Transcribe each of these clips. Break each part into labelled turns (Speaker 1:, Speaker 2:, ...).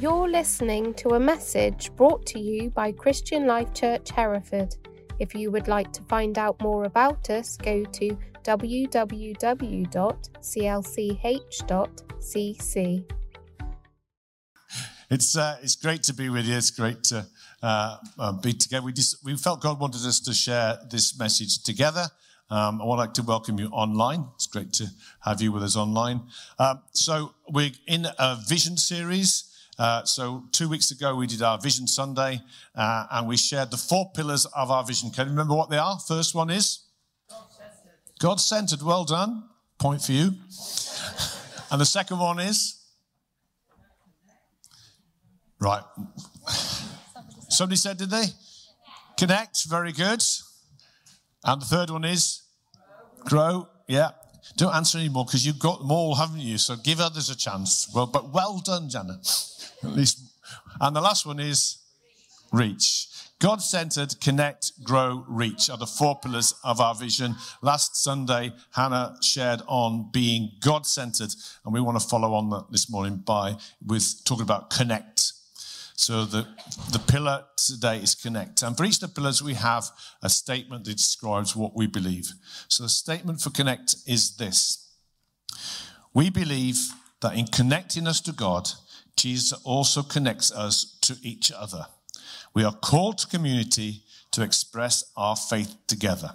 Speaker 1: You're listening to a message brought to you by Christian Life Church Hereford. If you would like to find out more about us, go to www.clch.cc.
Speaker 2: It's uh, it's great to be with you. It's great to uh, uh, be together. We just we felt God wanted us to share this message together. Um, I would like to welcome you online. It's great to have you with us online. Um, so we're in a vision series. Uh, so two weeks ago we did our Vision Sunday, uh, and we shared the four pillars of our vision. Can you remember what they are? First one is God centered. Well done. Point for you. and the second one is right. Somebody said, did they? Connect. Very good. And the third one is grow. Yeah. Don't answer anymore because you've got them all, haven't you? So give others a chance. Well, but well done, Janet. At least. And the last one is reach. God centered, connect, grow, reach are the four pillars of our vision. Last Sunday, Hannah shared on being God centered, and we want to follow on that this morning by with talking about connect. So the, the pillar today is connect. And for each of the pillars, we have a statement that describes what we believe. So the statement for connect is this. We believe that in connecting us to God, Jesus also connects us to each other. We are called to community to express our faith together.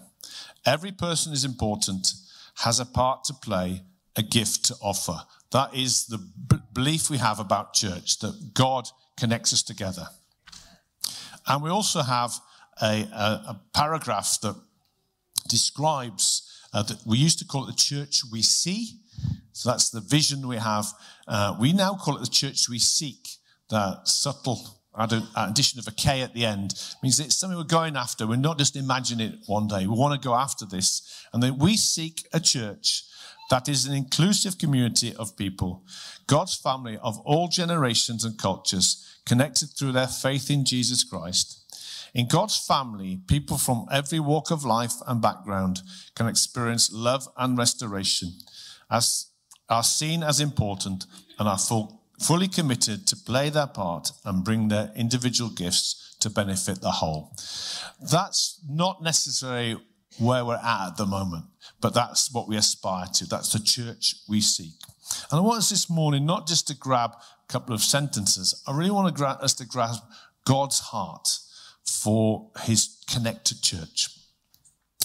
Speaker 2: Every person is important, has a part to play, a gift to offer. That is the belief we have about church, that God connects us together. And we also have a, a, a paragraph that describes uh, that we used to call it the church we see. So that's the vision we have. Uh, we now call it the church we seek. That subtle addition of a K at the end means it's something we're going after. We're not just imagining it one day. We want to go after this. And then we seek a church that is an inclusive community of people, God's family of all generations and cultures, connected through their faith in Jesus Christ. In God's family, people from every walk of life and background can experience love and restoration, as are seen as important and are full, fully committed to play their part and bring their individual gifts to benefit the whole. That's not necessarily where we're at at the moment, but that's what we aspire to. That's the church we seek. And I want us this morning not just to grab a couple of sentences, I really want to gra- us to grasp God's heart for his connected church.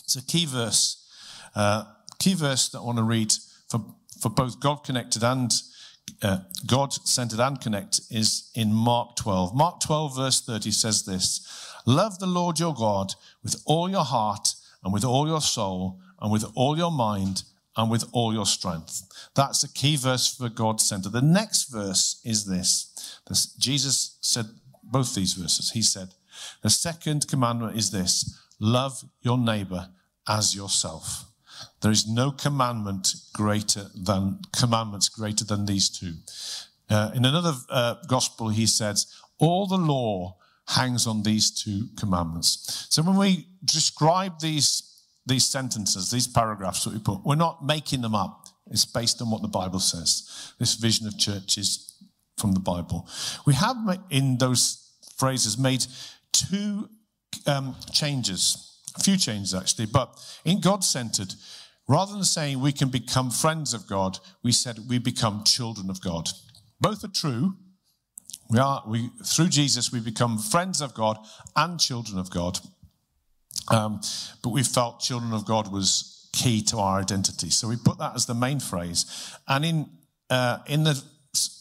Speaker 2: It's a key verse, uh, key verse that I want to read for, for both God connected and uh, God centered and connect is in Mark 12. Mark 12, verse 30 says this Love the Lord your God with all your heart and with all your soul and with all your mind and with all your strength. That's a key verse for God center. The next verse is this. this. Jesus said both these verses. He said, The second commandment is this love your neighbor as yourself. There is no commandment greater than commandments greater than these two. Uh, in another uh, gospel, he says, All the law hangs on these two commandments. So when we describe these, these sentences, these paragraphs that we put, we're not making them up. It's based on what the Bible says. This vision of church is from the Bible. We have in those phrases made two um, changes, a few changes actually, but in God centered, rather than saying we can become friends of God, we said we become children of God. Both are true, we are, we, through Jesus, we become friends of God and children of God. Um, but we felt children of God was key to our identity. So we put that as the main phrase. And in, uh, in the,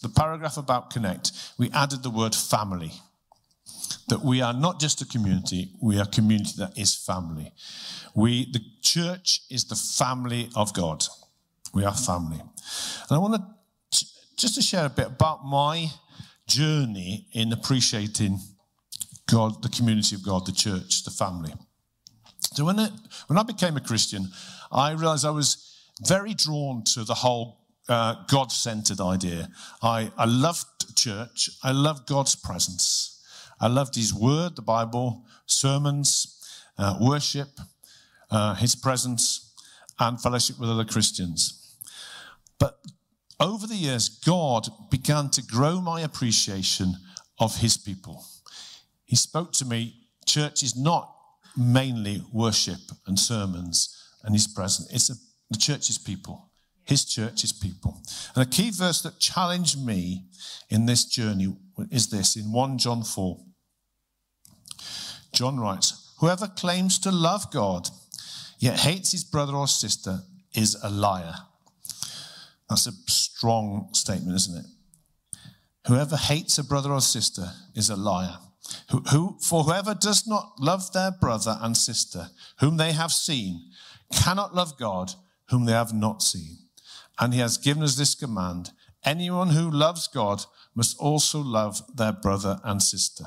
Speaker 2: the paragraph about connect, we added the word family. That we are not just a community, we are a community that is family. We, the church is the family of God. We are family. And I want to, just to share a bit about my journey in appreciating God, the community of God, the church, the family. So when, it, when I became a Christian, I realized I was very drawn to the whole uh, God centered idea. I, I loved church, I loved God's presence. I loved His Word, the Bible, sermons, uh, worship, uh, His presence, and fellowship with other Christians. But over the years, God began to grow my appreciation of his people. He spoke to me, church is not mainly worship and sermons and his presence. It's a, the church's people. His church's people. And a key verse that challenged me in this journey is this in 1 John 4. John writes, Whoever claims to love God yet hates his brother or sister is a liar. That's a strong statement, isn't it? Whoever hates a brother or sister is a liar. Who, who, for whoever does not love their brother and sister, whom they have seen, cannot love God, whom they have not seen. And he has given us this command anyone who loves God must also love their brother and sister.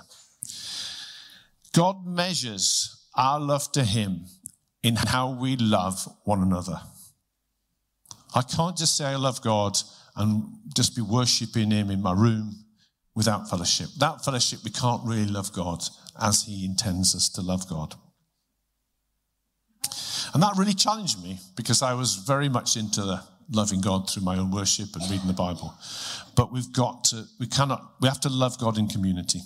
Speaker 2: God measures our love to him in how we love one another. I can't just say I love God and just be worshiping him in my room without fellowship. That fellowship, we can't really love God as he intends us to love God. And that really challenged me because I was very much into loving God through my own worship and reading the Bible. But we've got to, we cannot, we have to love God in community.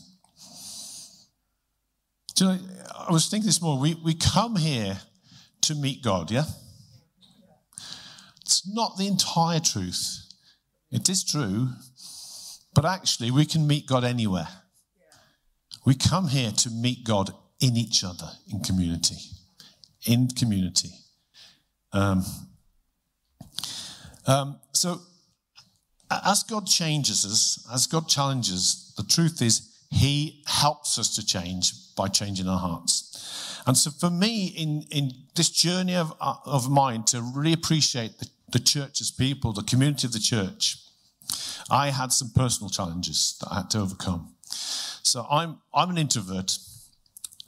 Speaker 2: Do you know, I was thinking this morning, we, we come here to meet God, yeah? It's not the entire truth. It is true, but actually, we can meet God anywhere. We come here to meet God in each other, in community. In community. Um, um, so, as God changes us, as God challenges, the truth is, He helps us to change by changing our hearts. And so, for me, in, in this journey of, of mine to really appreciate the, the church as people, the community of the church, I had some personal challenges that I had to overcome. So, I'm, I'm an introvert.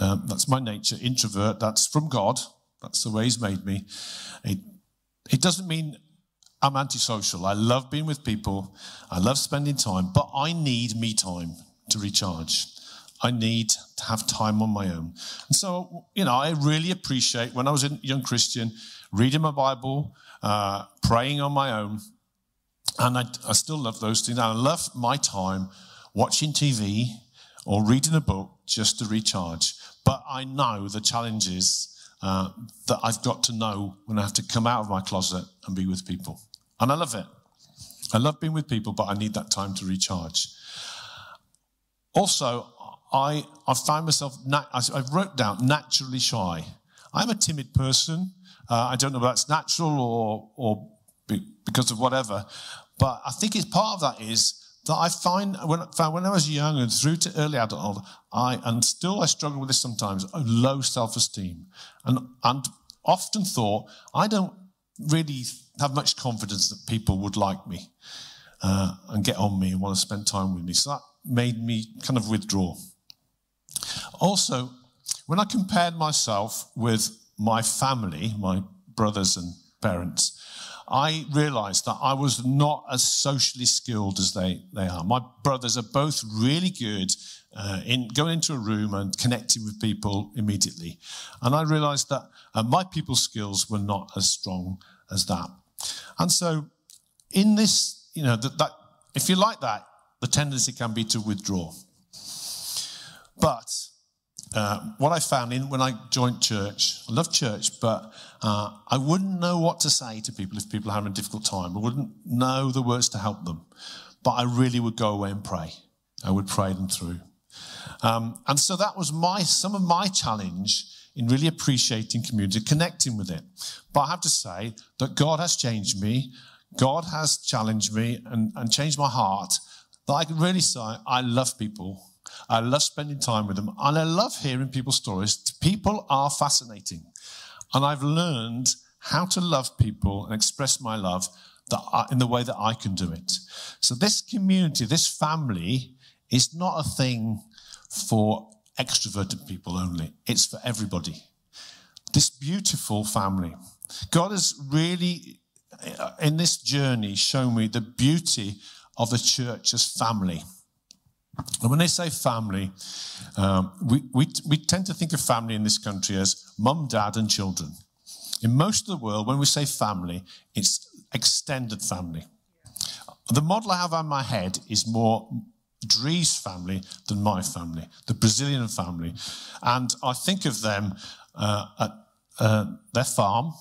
Speaker 2: Um, that's my nature, introvert. That's from God. That's the way He's made me. It, it doesn't mean I'm antisocial. I love being with people. I love spending time, but I need me time to recharge. I need to have time on my own. And so, you know, I really appreciate when I was a young Christian, reading my Bible, uh, praying on my own. And I, I still love those things. I love my time watching TV or reading a book just to recharge. But I know the challenges uh, that I've got to know when I have to come out of my closet and be with people. And I love it. I love being with people, but I need that time to recharge. Also, I, I find myself, nat- I wrote down naturally shy. I'm a timid person. Uh, I don't know if that's natural or, or be, because of whatever, but I think it's part of that is that I find when, when I was young and through to early adulthood, I and still I struggle with this sometimes, a low self-esteem, and and often thought I don't really have much confidence that people would like me uh, and get on me and want to spend time with me. So that made me kind of withdraw. Also, when I compared myself with my family, my brothers and parents, I realized that I was not as socially skilled as they, they are. My brothers are both really good uh, in going into a room and connecting with people immediately. And I realized that uh, my people skills were not as strong as that. And so, in this, you know, that, that if you like that, the tendency can be to withdraw. But uh, what I found in when I joined church, I love church, but uh, I wouldn't know what to say to people if people are having a difficult time. I wouldn't know the words to help them, but I really would go away and pray. I would pray them through, um, and so that was my some of my challenge in really appreciating community, connecting with it. But I have to say that God has changed me. God has challenged me and, and changed my heart. That I can really say I love people I love spending time with them. And I love hearing people's stories. People are fascinating. And I've learned how to love people and express my love I, in the way that I can do it. So, this community, this family, is not a thing for extroverted people only, it's for everybody. This beautiful family. God has really, uh, in this journey, shown me the beauty of the church as family. And when they say family, um, we, we, we tend to think of family in this country as mum, dad, and children. In most of the world, when we say family, it's extended family. the model I have on my head is more Dree's family than my family, the Brazilian family. And I think of them uh, at uh, their farm,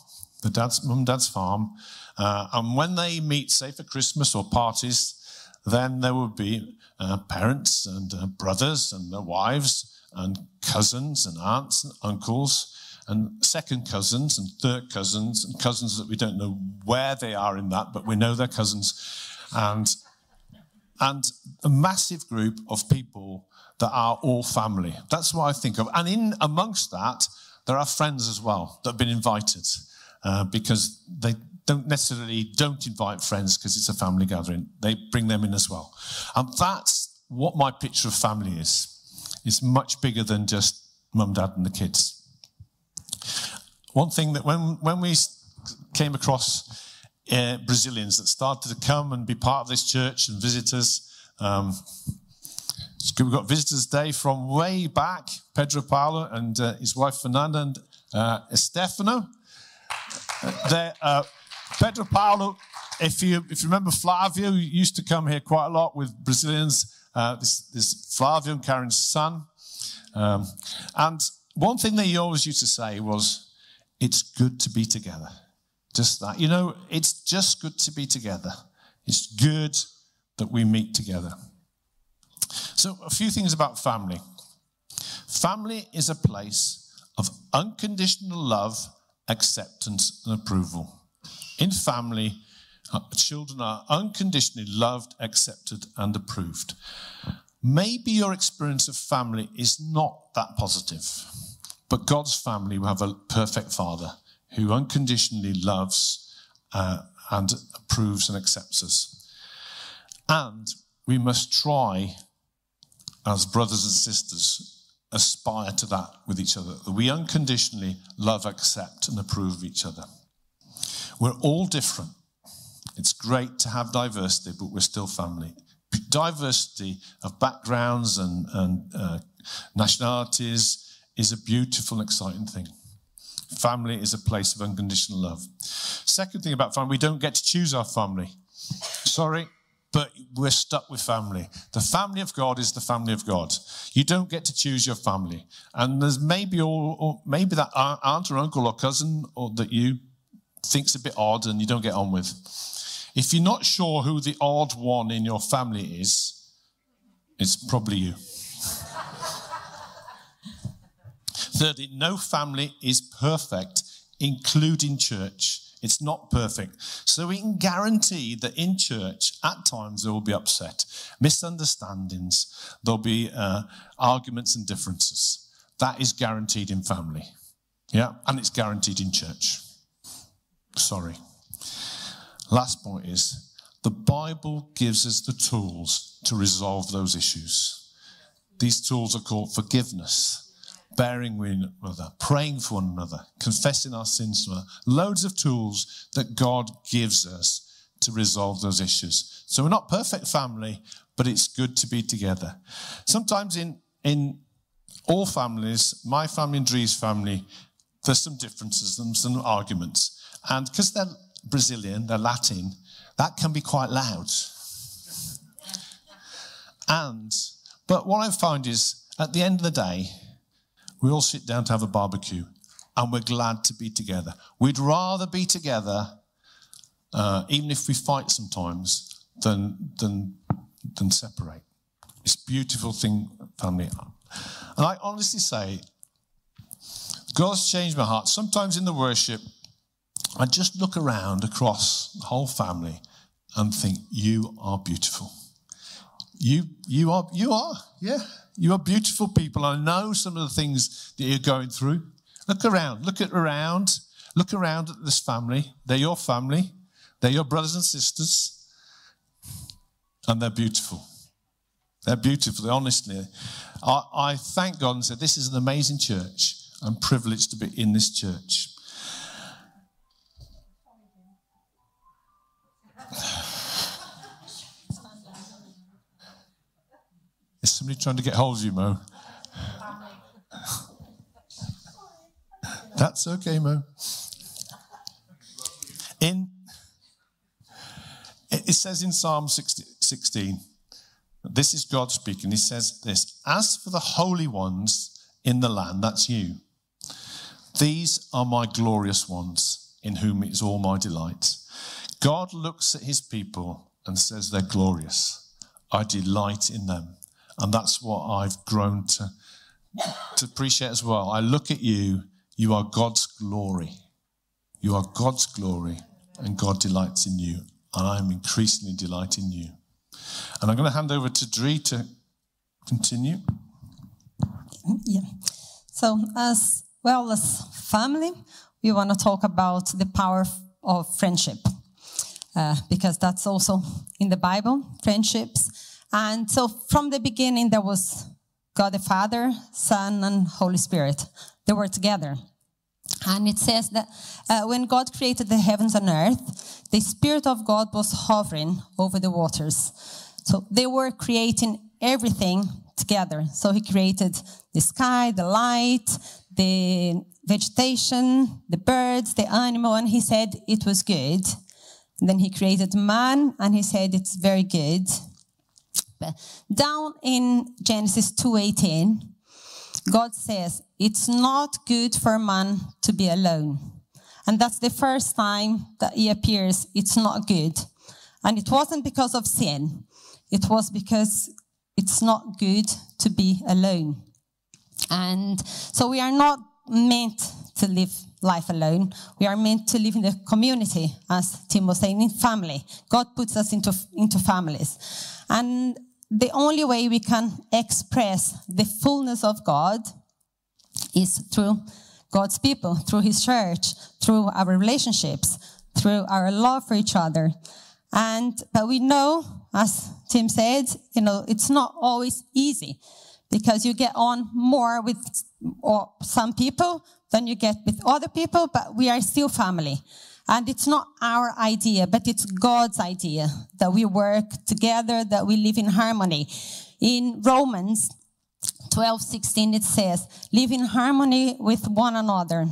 Speaker 2: the dad's, mum dad's farm. Uh, and when they meet, say for Christmas or parties, then there would be uh, parents and uh, brothers and their wives and cousins and aunts and uncles and second cousins and third cousins and cousins that we don't know where they are in that, but we know they're cousins. And, and a massive group of people that are all family. That's what I think of. And in amongst that, there are friends as well that have been invited uh, because they don't necessarily don't invite friends because it's a family gathering. They bring them in as well. And that's what my picture of family is. It's much bigger than just mum, dad, and the kids. One thing that when, when we came across uh, Brazilians that started to come and be part of this church and visitors, um, we've got visitors day from way back, Pedro Paulo and uh, his wife Fernanda and uh, Estefano. Uh, Pedro Paulo, if you, if you remember Flavio, used to come here quite a lot with Brazilians. Uh, this, this Flavio and Karen's son. Um, and one thing that he always used to say was, it's good to be together. Just that. You know, it's just good to be together. It's good that we meet together. So, a few things about family. Family is a place of unconditional love, acceptance, and approval. In family, uh, children are unconditionally loved, accepted, and approved. Maybe your experience of family is not that positive. But God's family will have a perfect father who unconditionally loves uh, and approves and accepts us. And we must try, as brothers and sisters, aspire to that with each other, that we unconditionally love, accept, and approve of each other. We're all different. It's great to have diversity, but we're still family. Diversity of backgrounds and, and uh, nationalities is a beautiful and exciting thing. Family is a place of unconditional love. Second thing about family, we don't get to choose our family. Sorry, but we're stuck with family. The family of God is the family of God. You don't get to choose your family. And there's maybe all, maybe that aunt or uncle or cousin or that you think's a bit odd and you don't get on with. If you're not sure who the odd one in your family is, it's probably you. Thirdly, no family is perfect, including church. It's not perfect. So we can guarantee that in church, at times, there will be upset, misunderstandings, there'll be uh, arguments and differences. That is guaranteed in family. Yeah, and it's guaranteed in church. Sorry. Last point is the Bible gives us the tools to resolve those issues. These tools are called forgiveness, bearing with one another, praying for one another, confessing our sins to another. Loads of tools that God gives us to resolve those issues. So we're not perfect family, but it's good to be together. Sometimes in, in all families, my family and Dree's family, there's some differences and some arguments. And because they're Brazilian, they're Latin, that can be quite loud. And, but what I find is at the end of the day, we all sit down to have a barbecue and we're glad to be together. We'd rather be together, uh, even if we fight sometimes, than, than, than separate. It's a beautiful thing, family. And I honestly say, God's changed my heart. Sometimes in the worship, I just look around across the whole family and think, you are beautiful. You, you are, you are, yeah. You are beautiful people. I know some of the things that you're going through. Look around. Look at around. Look around at this family. They're your family. They're your brothers and sisters. And they're beautiful. They're beautiful. Honestly, I, I thank God and said, This is an amazing church. I'm privileged to be in this church. Somebody trying to get hold of you, Mo? That's okay, Mo. In it says in Psalm 60, 16, this is God speaking. He says this As for the holy ones in the land, that's you, these are my glorious ones, in whom is all my delight. God looks at his people and says they're glorious. I delight in them. And that's what I've grown to, to appreciate as well. I look at you, you are God's glory. You are God's glory, and God delights in you. And I'm increasingly delighting you. And I'm going to hand over to Dree to continue.
Speaker 3: Yeah. So, as well as family, we want to talk about the power of friendship. Uh, because that's also in the Bible, friendships. And so from the beginning, there was God the Father, Son, and Holy Spirit. They were together. And it says that uh, when God created the heavens and earth, the Spirit of God was hovering over the waters. So they were creating everything together. So He created the sky, the light, the vegetation, the birds, the animal, and He said it was good. And then He created man, and He said it's very good. Down in Genesis 2:18, God says, It's not good for man to be alone. And that's the first time that he appears, it's not good. And it wasn't because of sin, it was because it's not good to be alone. And so we are not meant to live life alone. We are meant to live in the community, as Tim was saying, in family. God puts us into, into families. And the only way we can express the fullness of God is through God's people, through His church, through our relationships, through our love for each other. And, but we know, as Tim said, you know, it's not always easy because you get on more with some people than you get with other people, but we are still family. And it's not our idea, but it's God's idea that we work together, that we live in harmony. In Romans 12, 16, it says, live in harmony with one another.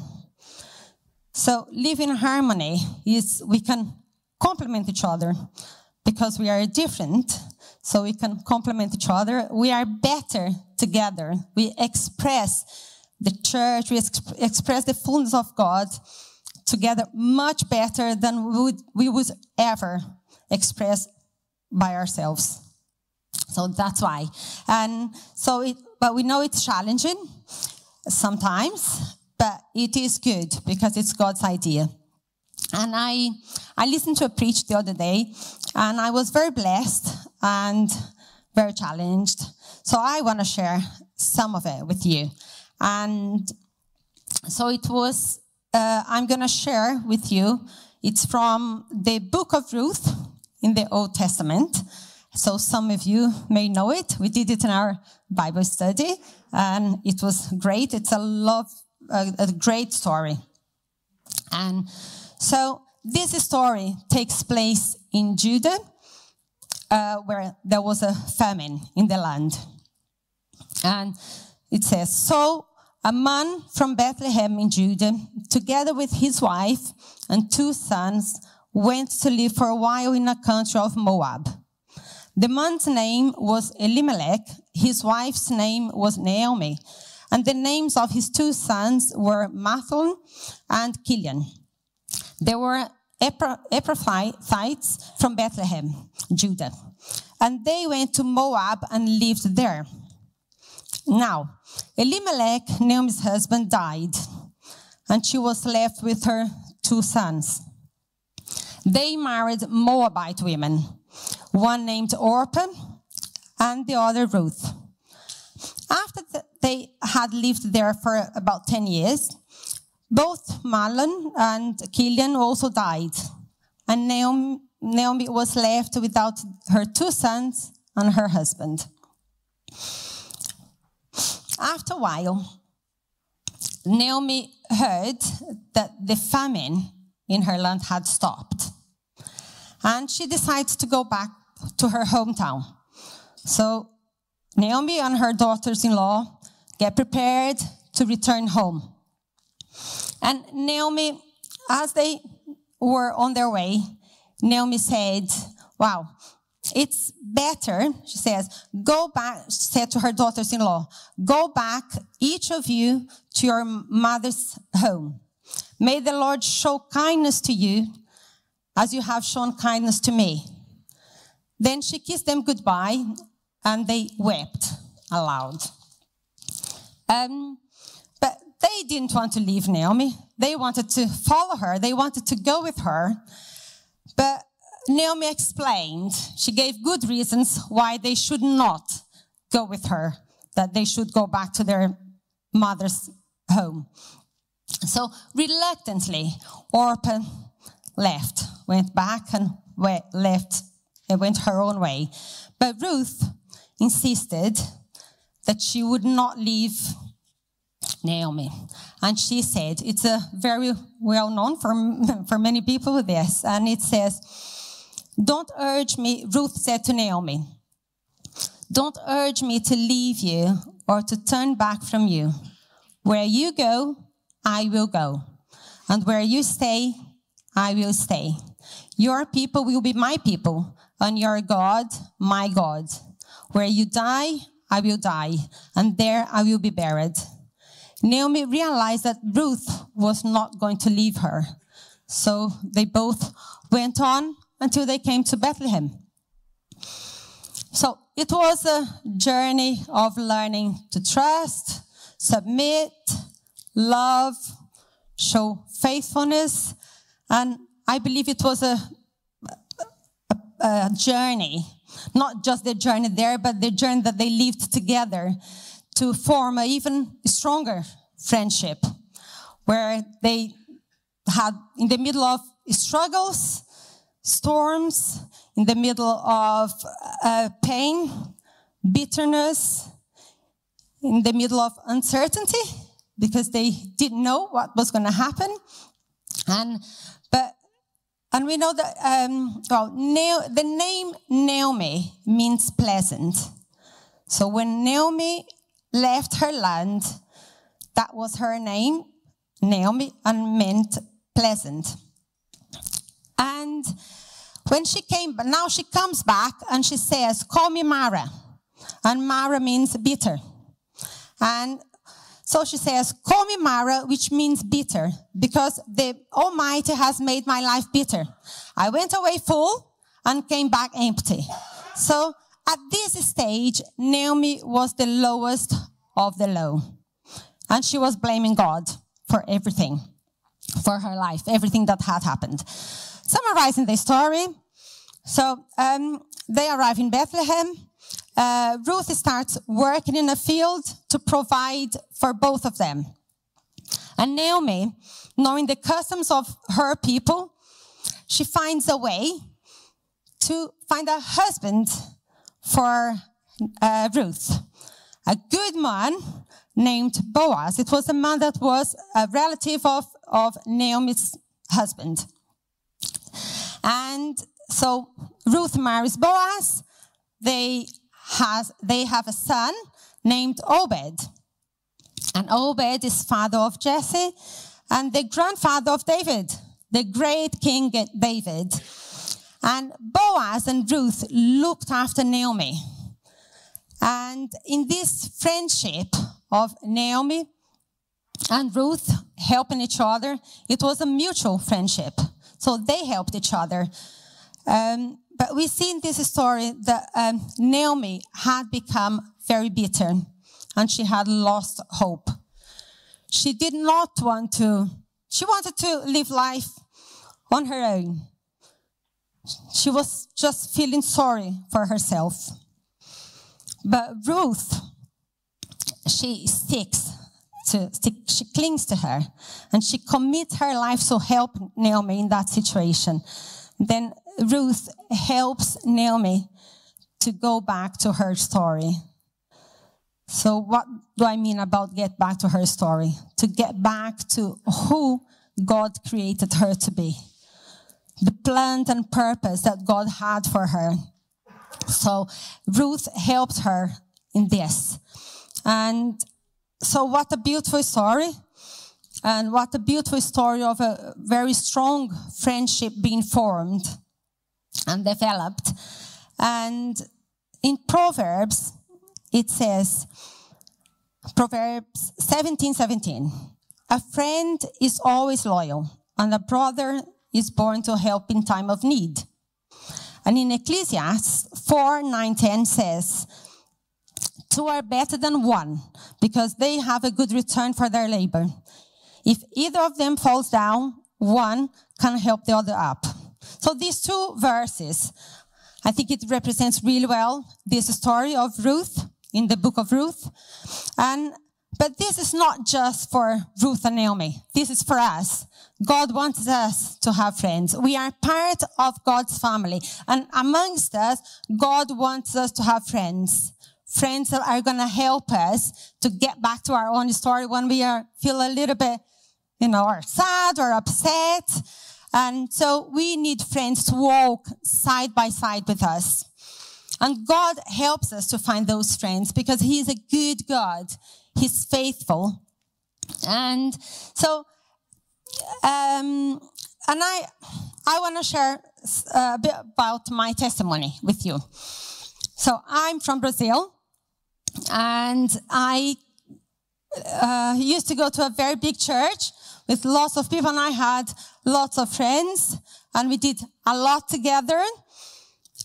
Speaker 3: So live in harmony is we can complement each other because we are different. So we can complement each other. We are better together. We express the church. We exp- express the fullness of God together much better than we would, we would ever express by ourselves. So that's why. And so it, but we know it's challenging sometimes, but it is good because it's God's idea. And I, I listened to a preach the other day and I was very blessed and very challenged. So I want to share some of it with you. And so it was uh, I'm going to share with you. It's from the book of Ruth in the Old Testament. So some of you may know it. We did it in our Bible study and it was great. It's a love, a, a great story. And so this story takes place in Judah, uh, where there was a famine in the land. And it says, so a man from Bethlehem in Judah, together with his wife and two sons, went to live for a while in a country of Moab. The man's name was Elimelech, his wife's name was Naomi, and the names of his two sons were Mahlon and Chilion. They were Ephrathites from Bethlehem, Judah, and they went to Moab and lived there. Now, Elimelech, Naomi's husband, died, and she was left with her two sons. They married Moabite women, one named Orpah and the other Ruth. After they had lived there for about 10 years, both Mahlon and Chilion also died, and Naomi, Naomi was left without her two sons and her husband. After a while, Naomi heard that the famine in her land had stopped. And she decides to go back to her hometown. So Naomi and her daughters in law get prepared to return home. And Naomi, as they were on their way, Naomi said, wow, it's better, she says, go back, said to her daughters in law, go back, each of you, to your mother's home. May the Lord show kindness to you as you have shown kindness to me. Then she kissed them goodbye and they wept aloud. Um, but they didn't want to leave Naomi. They wanted to follow her. They wanted to go with her. But Naomi explained, she gave good reasons why they should not go with her, that they should go back to their mother's home. So reluctantly, Orpah left, went back and left, and went her own way. But Ruth insisted that she would not leave Naomi. And she said, it's a very well known for, for many people this, and it says, don't urge me, Ruth said to Naomi, don't urge me to leave you or to turn back from you. Where you go, I will go. And where you stay, I will stay. Your people will be my people, and your God, my God. Where you die, I will die, and there I will be buried. Naomi realized that Ruth was not going to leave her. So they both went on until they came to Bethlehem. So it was a journey of learning to trust, submit, love, show faithfulness. And I believe it was a, a, a journey, not just the journey there, but the journey that they lived together to form an even stronger friendship where they had in the middle of struggles storms, in the middle of uh, pain, bitterness, in the middle of uncertainty, because they didn't know what was going to happen. And, but, and we know that, um, well, Na- the name Naomi means pleasant. So when Naomi left her land, that was her name, Naomi, and meant pleasant. And when she came, but now she comes back and she says, call me Mara. And Mara means bitter. And so she says, call me Mara, which means bitter, because the Almighty has made my life bitter. I went away full and came back empty. So at this stage, Naomi was the lowest of the low. And she was blaming God for everything, for her life, everything that had happened summarizing the story. So um, they arrive in Bethlehem. Uh, Ruth starts working in a field to provide for both of them. And Naomi, knowing the customs of her people, she finds a way to find a husband for uh, Ruth. A good man named Boaz. It was a man that was a relative of, of Naomi's husband. And so Ruth marries Boaz. They has they have a son named Obed. And Obed is father of Jesse and the grandfather of David, the great King David. And Boaz and Ruth looked after Naomi. And in this friendship of Naomi and Ruth helping each other, it was a mutual friendship. So they helped each other. Um, but we see in this story that um, Naomi had become very bitter and she had lost hope. She did not want to, she wanted to live life on her own. She was just feeling sorry for herself. But Ruth, she sticks to, she clings to her and she commits her life to help Naomi in that situation. Then Ruth helps Naomi to go back to her story. So what do I mean about get back to her story? To get back to who God created her to be. The plan and purpose that God had for her. So Ruth helped her in this. And so what a beautiful story. And what a beautiful story of a very strong friendship being formed. and developed. And in Proverbs, it says, Proverbs 17 17, a friend is always loyal, and a brother is born to help in time of need. And in Ecclesiastes 4 9 10 says, Two are better than one because they have a good return for their labor. If either of them falls down, one can help the other up. So these two verses, I think it represents really well this story of Ruth in the book of Ruth. And, but this is not just for Ruth and Naomi. This is for us. God wants us to have friends. We are part of God's family. And amongst us, God wants us to have friends. Friends that are going to help us to get back to our own story when we are, feel a little bit, you know, or sad or upset. And so we need friends to walk side by side with us. And God helps us to find those friends because He is a good God. He's faithful. And so, um, and I, I want to share a bit about my testimony with you. So I'm from Brazil and I uh, used to go to a very big church with lots of people and I had lots of friends and we did a lot together.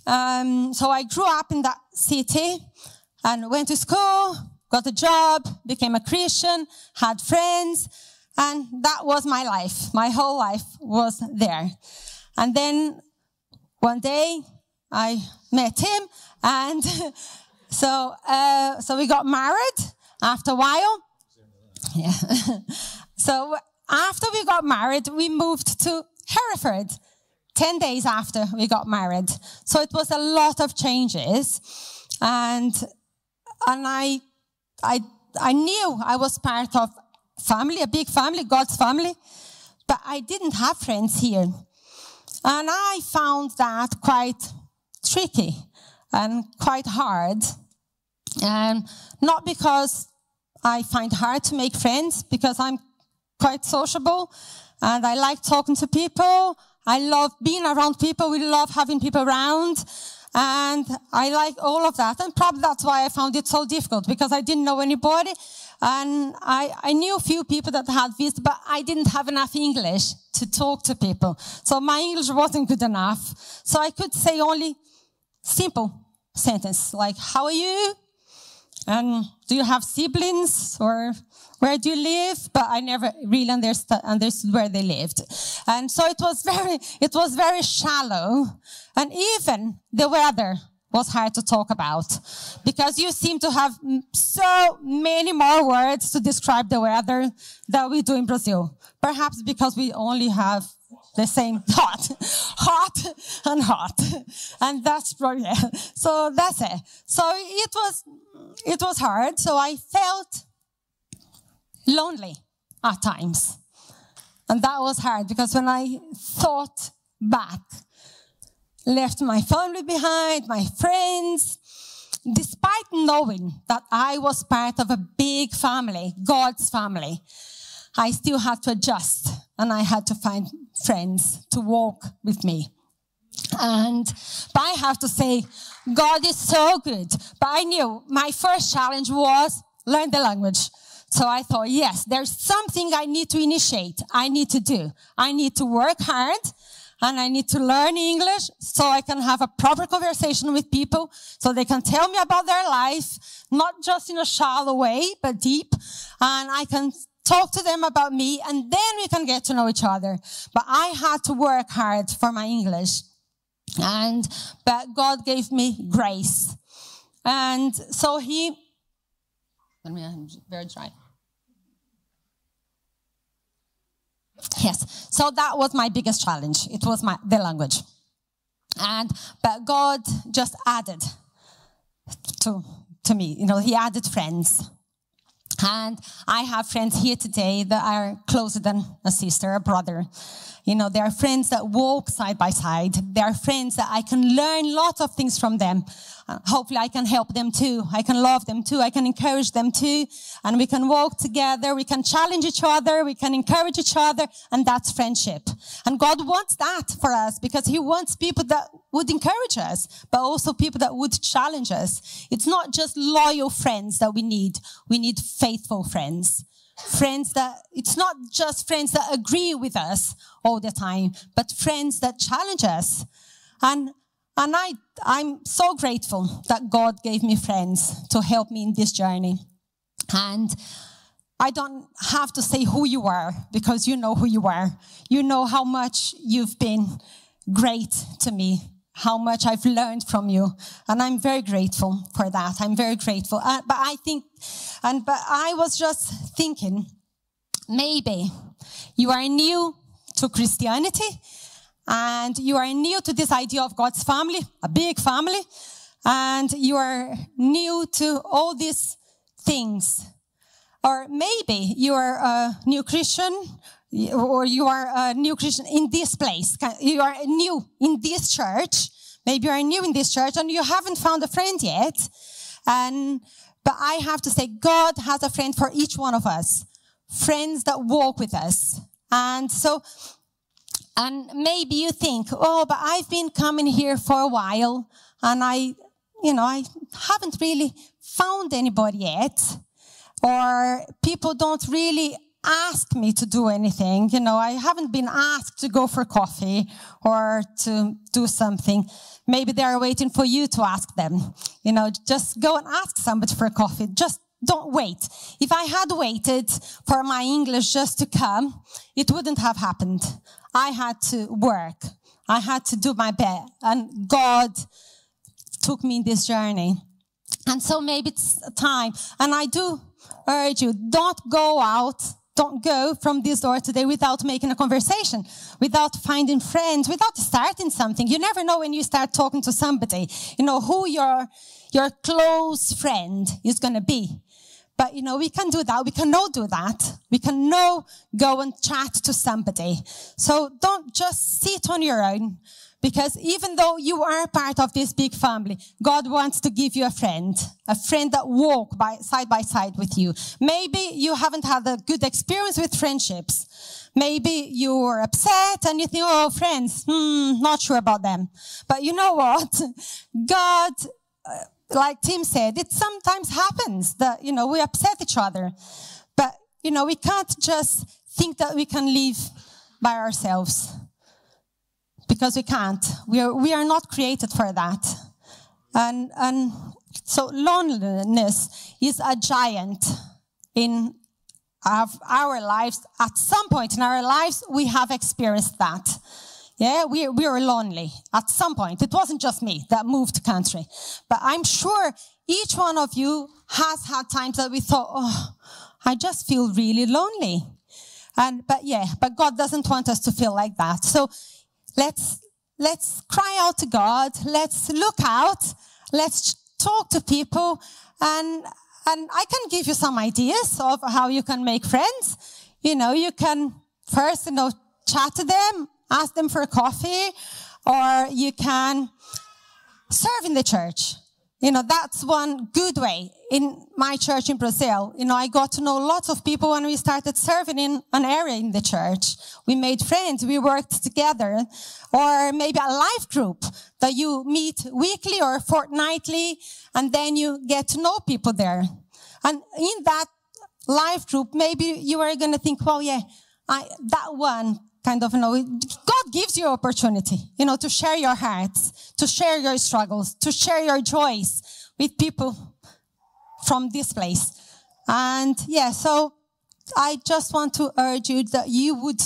Speaker 3: Um, so I grew up in that city and went to school, got a job, became a Christian, had friends, and that was my life. My whole life was there. And then one day I met him and so, uh, so we got married after a while. Yeah. so after we got married, we moved to Hereford 10 days after we got married. So it was a lot of changes. And, and I, I, I knew I was part of family, a big family, God's family, but I didn't have friends here. And I found that quite tricky and quite hard. And not because I find hard to make friends, because I'm quite sociable and I like talking to people. I love being around people. We love having people around. And I like all of that. And probably that's why I found it so difficult because I didn't know anybody. And I, I knew a few people that had visa, but I didn't have enough English to talk to people. So my English wasn't good enough. So I could say only simple sentence like, how are you? And do you have siblings or where do you live? But I never really understood, where they lived. And so it was very, it was very shallow. And even the weather was hard to talk about because you seem to have so many more words to describe the weather that we do in Brazil. Perhaps because we only have the same hot, hot and hot. And that's probably, so that's it. So it was, it was hard. So I felt lonely at times. And that was hard because when I thought back, left my family behind, my friends, despite knowing that I was part of a big family, God's family, I still had to adjust and I had to find friends to walk with me. And but I have to say, God is so good. But I knew my first challenge was learn the language. So I thought, yes, there's something I need to initiate. I need to do. I need to work hard and I need to learn English so I can have a proper conversation with people so they can tell me about their life, not just in a shallow way, but deep. And I can talk to them about me and then we can get to know each other. But I had to work hard for my English. And, but God gave me grace. And so he, let me, I'm very dry. Yes. So that was my biggest challenge. It was my, the language. And, but God just added to, to me, you know, he added friends. And I have friends here today that are closer than a sister, a brother. You know, there are friends that walk side by side. There are friends that I can learn lots of things from them. Uh, hopefully I can help them too. I can love them too. I can encourage them too. And we can walk together. We can challenge each other. We can encourage each other. And that's friendship. And God wants that for us because he wants people that would encourage us, but also people that would challenge us. It's not just loyal friends that we need. We need faithful friends. Friends that, it's not just friends that agree with us all the time, but friends that challenge us. And and I, I'm so grateful that God gave me friends to help me in this journey. And I don't have to say who you are because you know who you are. You know how much you've been great to me, how much I've learned from you. And I'm very grateful for that. I'm very grateful. Uh, but I think, and, but I was just thinking, maybe you are new to Christianity and you are new to this idea of God's family, a big family, and you are new to all these things. Or maybe you are a new Christian, or you are a new Christian in this place. You are new in this church. Maybe you are new in this church and you haven't found a friend yet. And, but I have to say, God has a friend for each one of us. Friends that walk with us. And so and maybe you think, oh, but I've been coming here for a while and I, you know, I haven't really found anybody yet. Or people don't really ask me to do anything. You know, I haven't been asked to go for coffee or to do something. Maybe they are waiting for you to ask them. You know, just go and ask somebody for coffee. Just don't wait. If I had waited for my English just to come, it wouldn't have happened. I had to work. I had to do my best. And God took me in this journey. And so maybe it's time. And I do urge you, don't go out, don't go from this door today without making a conversation, without finding friends, without starting something. You never know when you start talking to somebody, you know, who your, your close friend is going to be. But, you know, we can do that. We can all do that. We can all go and chat to somebody. So don't just sit on your own because even though you are part of this big family, God wants to give you a friend, a friend that walk by side by side with you. Maybe you haven't had a good experience with friendships. Maybe you're upset and you think, oh, friends, hmm, not sure about them. But you know what? God, uh, like Tim said, it sometimes happens that, you know, we upset each other. But, you know, we can't just think that we can live by ourselves because we can't. We are, we are not created for that. And, and so loneliness is a giant in our, our lives. At some point in our lives, we have experienced that. Yeah, we, we were lonely at some point. It wasn't just me that moved country, but I'm sure each one of you has had times that we thought, oh, I just feel really lonely. And, but yeah, but God doesn't want us to feel like that. So let's, let's cry out to God. Let's look out. Let's talk to people and, and I can give you some ideas of how you can make friends. You know, you can first, you know, chat to them, ask them for a coffee, or you can serve in the church. You know, that's one good way. In my church in Brazil, you know, I got to know lots of people when we started serving in an area in the church. We made friends, we worked together, or maybe a life group that you meet weekly or fortnightly, and then you get to know people there. And in that life group, maybe you are going to think, well, yeah, I, that one kind of, you know, God gives you opportunity, you know, to share your hearts, to share your struggles, to share your joys with people from this place. And yeah, so I just want to urge you that you would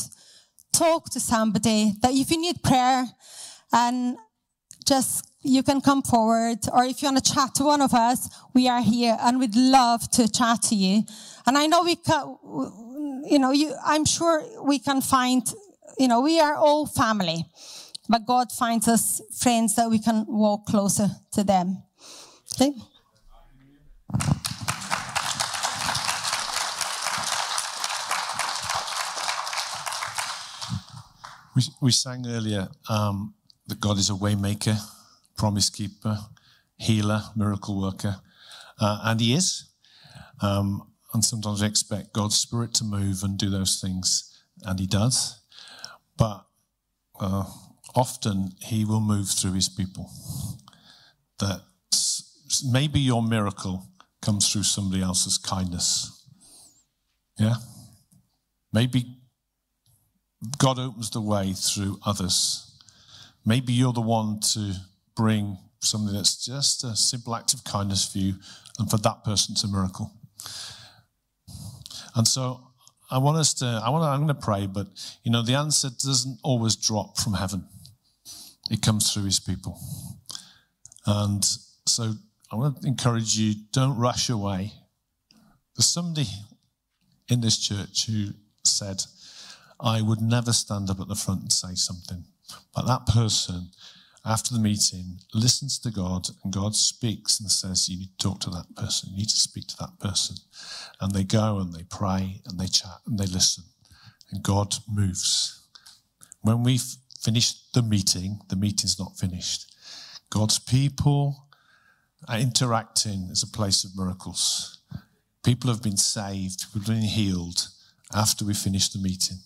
Speaker 3: talk to somebody, that if you need prayer and just you can come forward, or if you want to chat to one of us, we are here and we'd love to chat to you. And I know we can, you know, you, I'm sure we can find you know, we are all family, but God finds us friends that we can walk closer to them. Okay?
Speaker 2: We, we sang earlier um, that God is a waymaker, promise keeper, healer, miracle worker, uh, and He is. Um, and sometimes we expect God's Spirit to move and do those things, and He does. But uh, often He will move through His people. That maybe your miracle comes through somebody else's kindness. Yeah? Maybe God opens the way through others. Maybe you're the one to bring something that's just a simple act of kindness for you, and for that person, it's a miracle. And so I want us to, I want to, I'm going to pray, but you know, the answer doesn't always drop from heaven. It comes through his people. And so I want to encourage you, don't rush away. There's somebody in this church who said, I would never stand up at the front and say something. But that person, after the meeting, listens to God and God speaks and says, You need to talk to that person. You need to speak to that person. And they go and they pray and they chat and they listen. And God moves. When we finish the meeting, the meeting's not finished. God's people are interacting as a place of miracles. People have been saved, people have been healed after we finish the meeting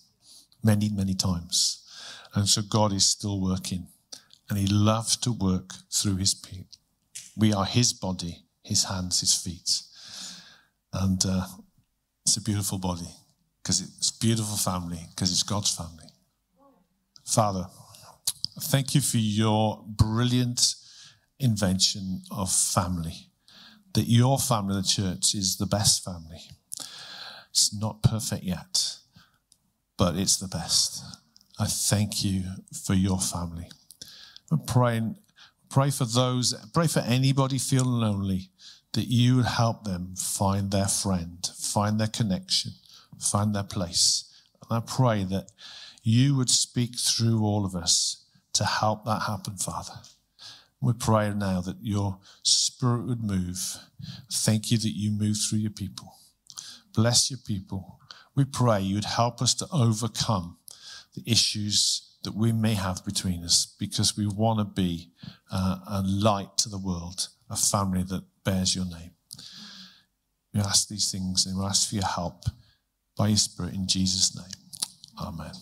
Speaker 2: many, many times. And so God is still working and he loves to work through his people. We are his body, his hands, his feet. And uh, it's a beautiful body because it's a beautiful family because it's God's family. Father, thank you for your brilliant invention of family. That your family, the church, is the best family. It's not perfect yet but it's the best. I thank you for your family. I'm pray for those, pray for anybody feeling lonely, that you would help them find their friend, find their connection, find their place. And I pray that you would speak through all of us to help that happen, Father. We pray now that your spirit would move. Thank you that you move through your people. Bless your people we pray you would help us to overcome the issues that we may have between us because we want to be uh, a light to the world, a family that bears your name. We ask these things and we ask for your help by your Spirit in Jesus' name. Amen.